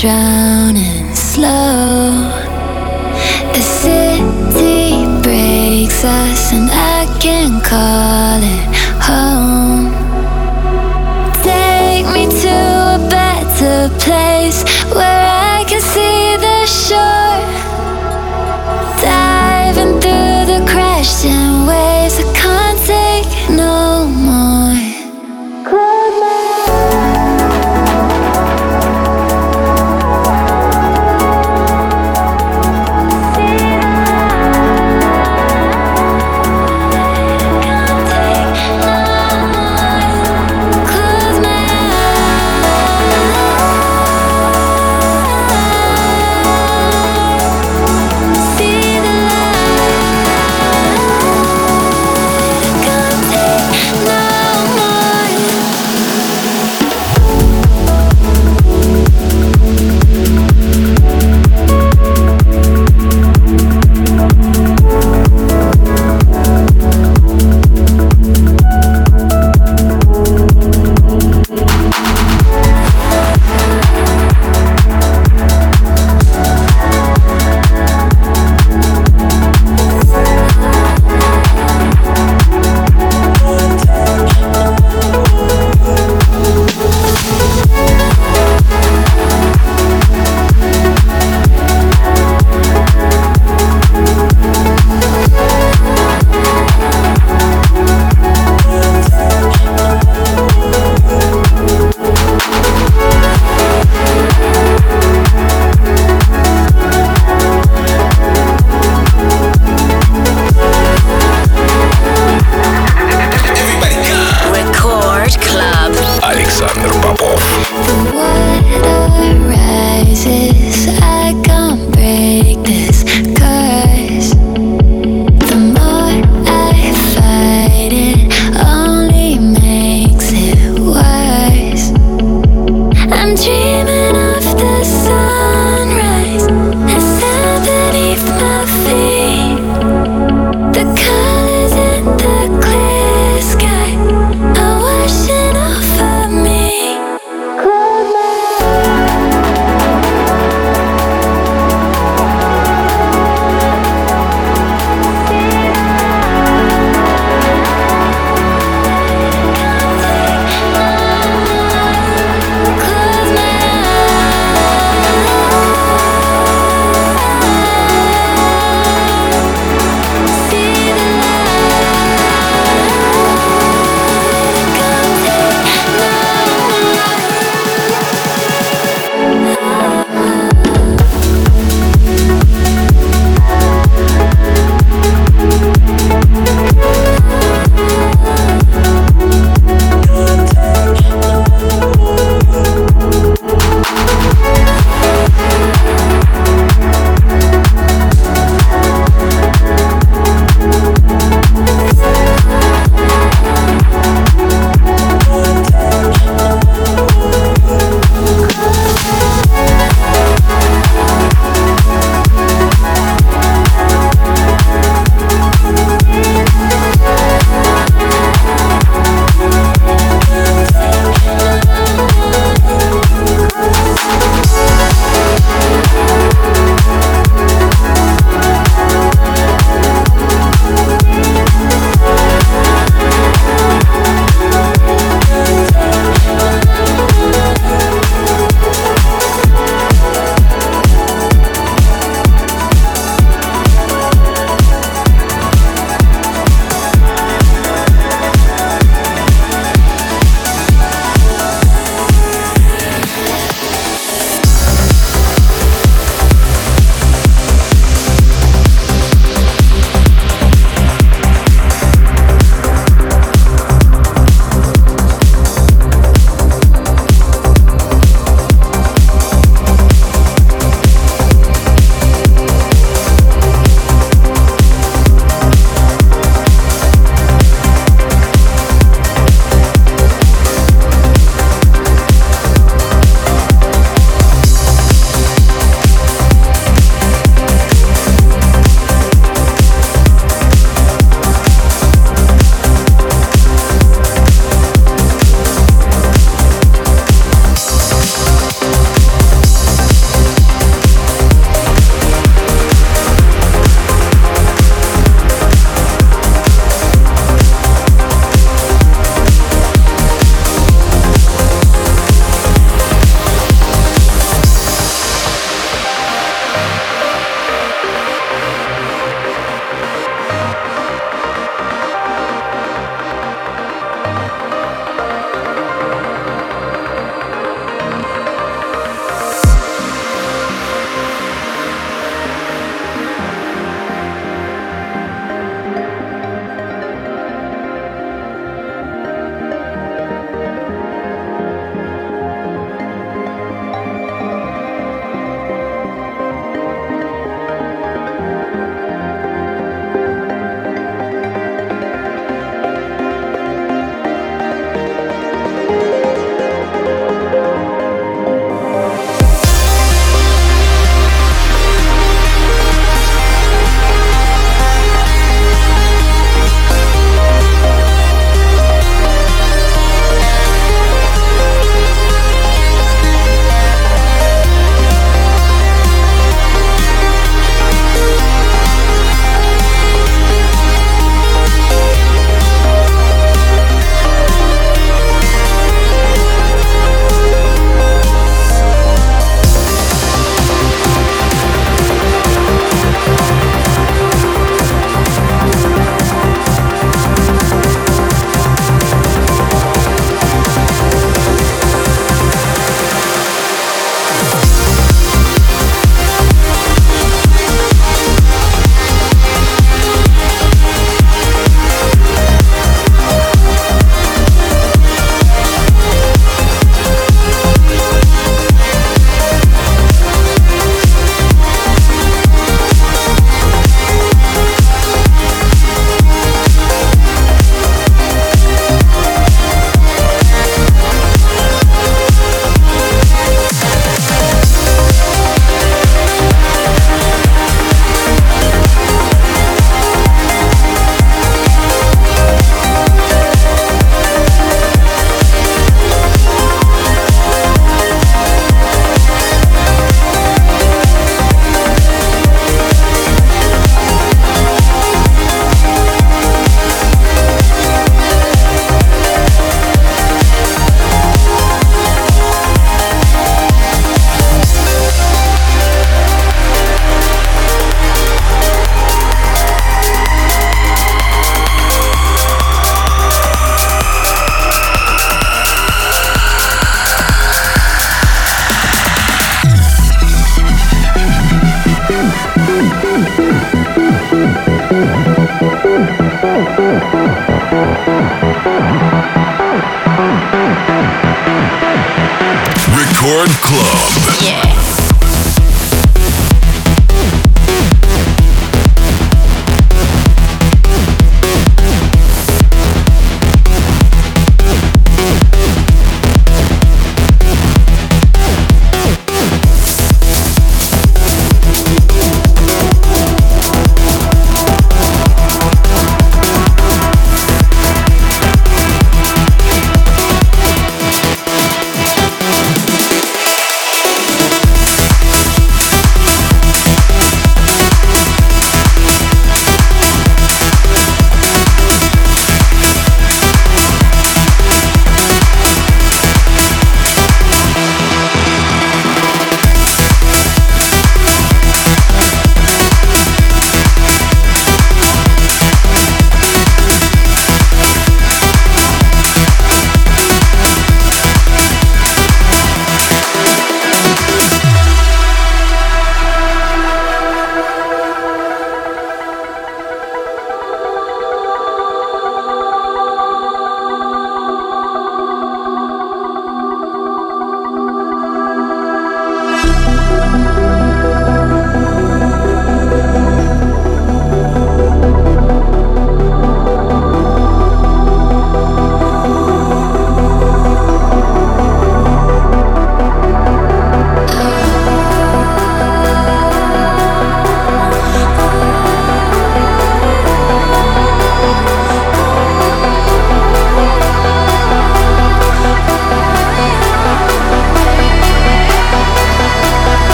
drowning slow. The city breaks us, and I can call.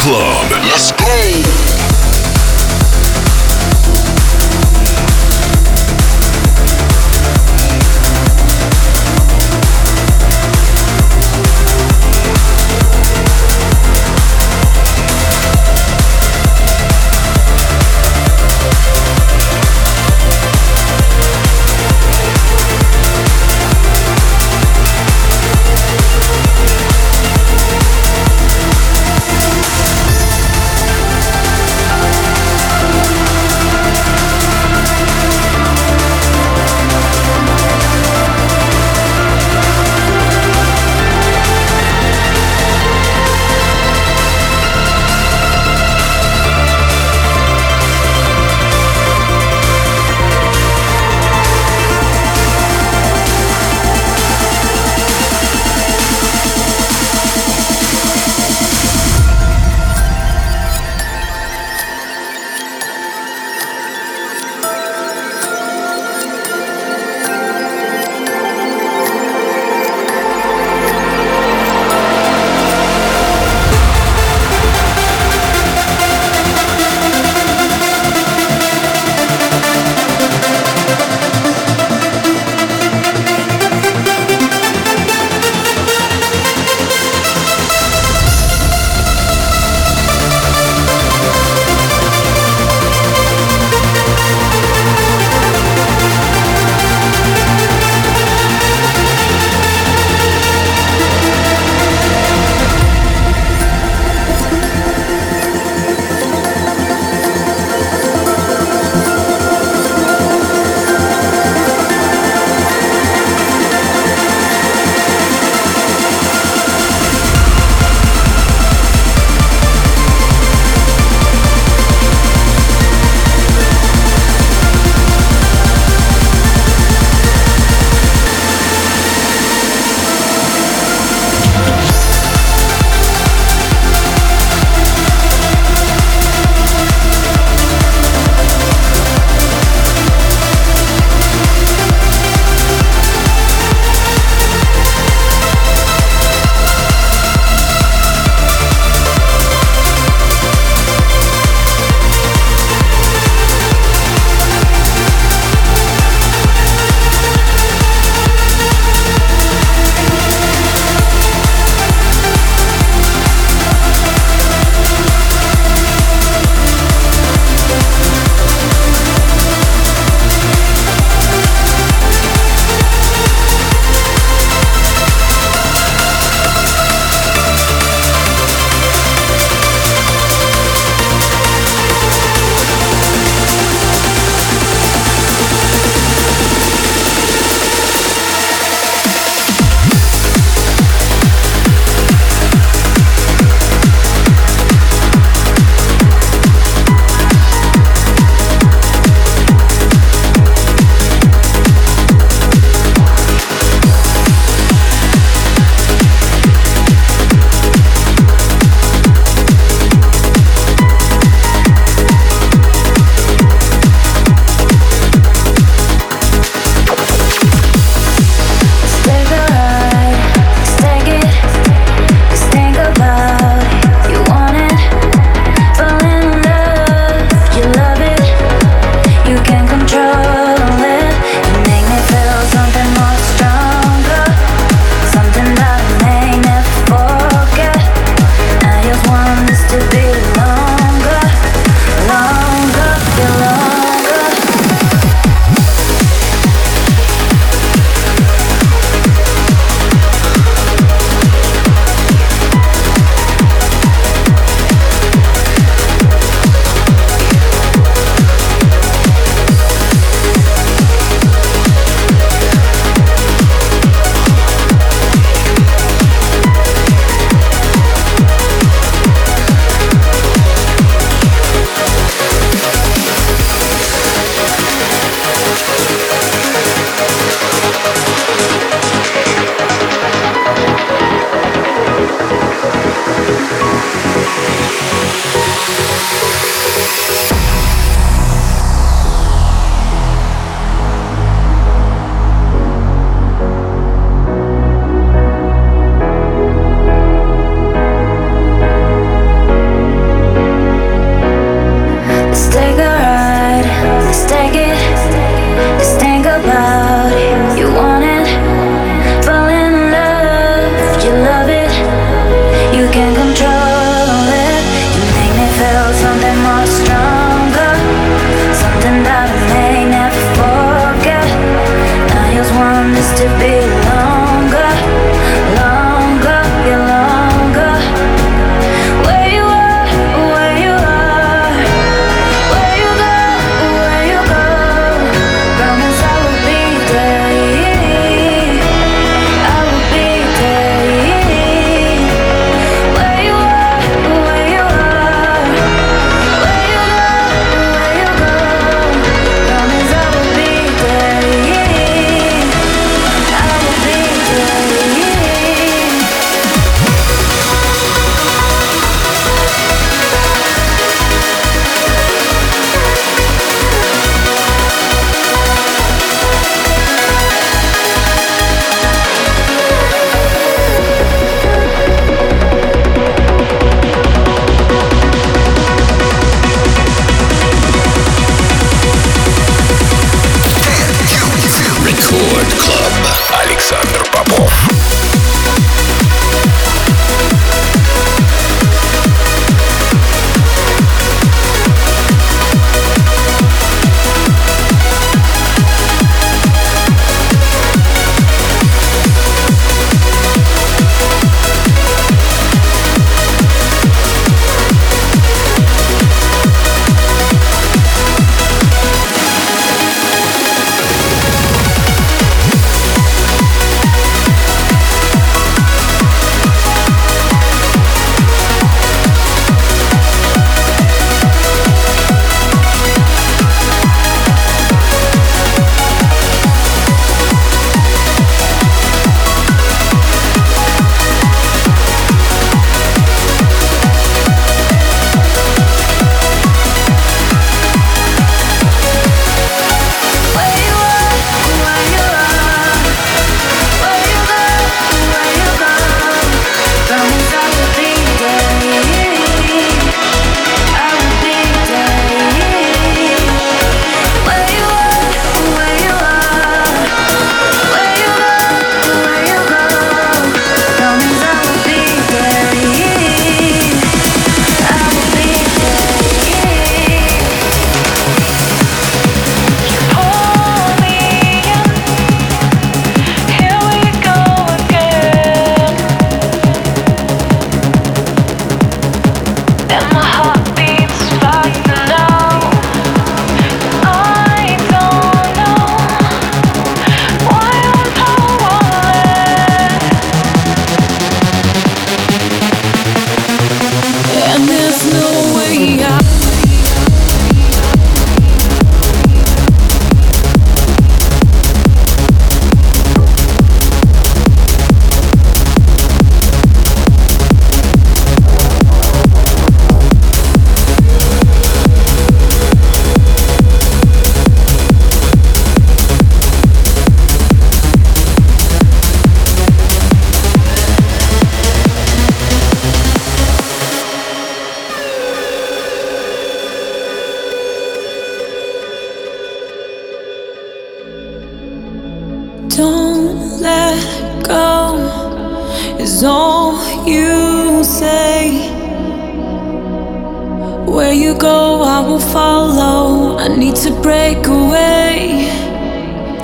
Club. Don't let go is all you say. Where you go, I will follow. I need to break away.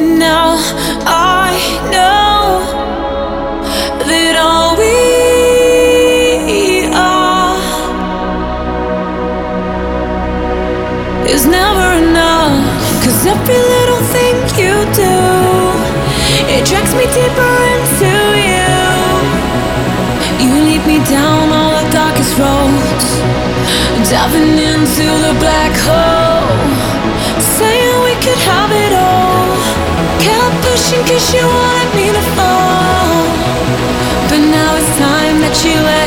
Now I know that all we are is never enough. Cause every little thing you do drags me deeper into you. You lead me down all the darkest roads, diving into the black hole. Saying we could have it all. Kept pushing cause you wanted me to fall. But now it's time that you let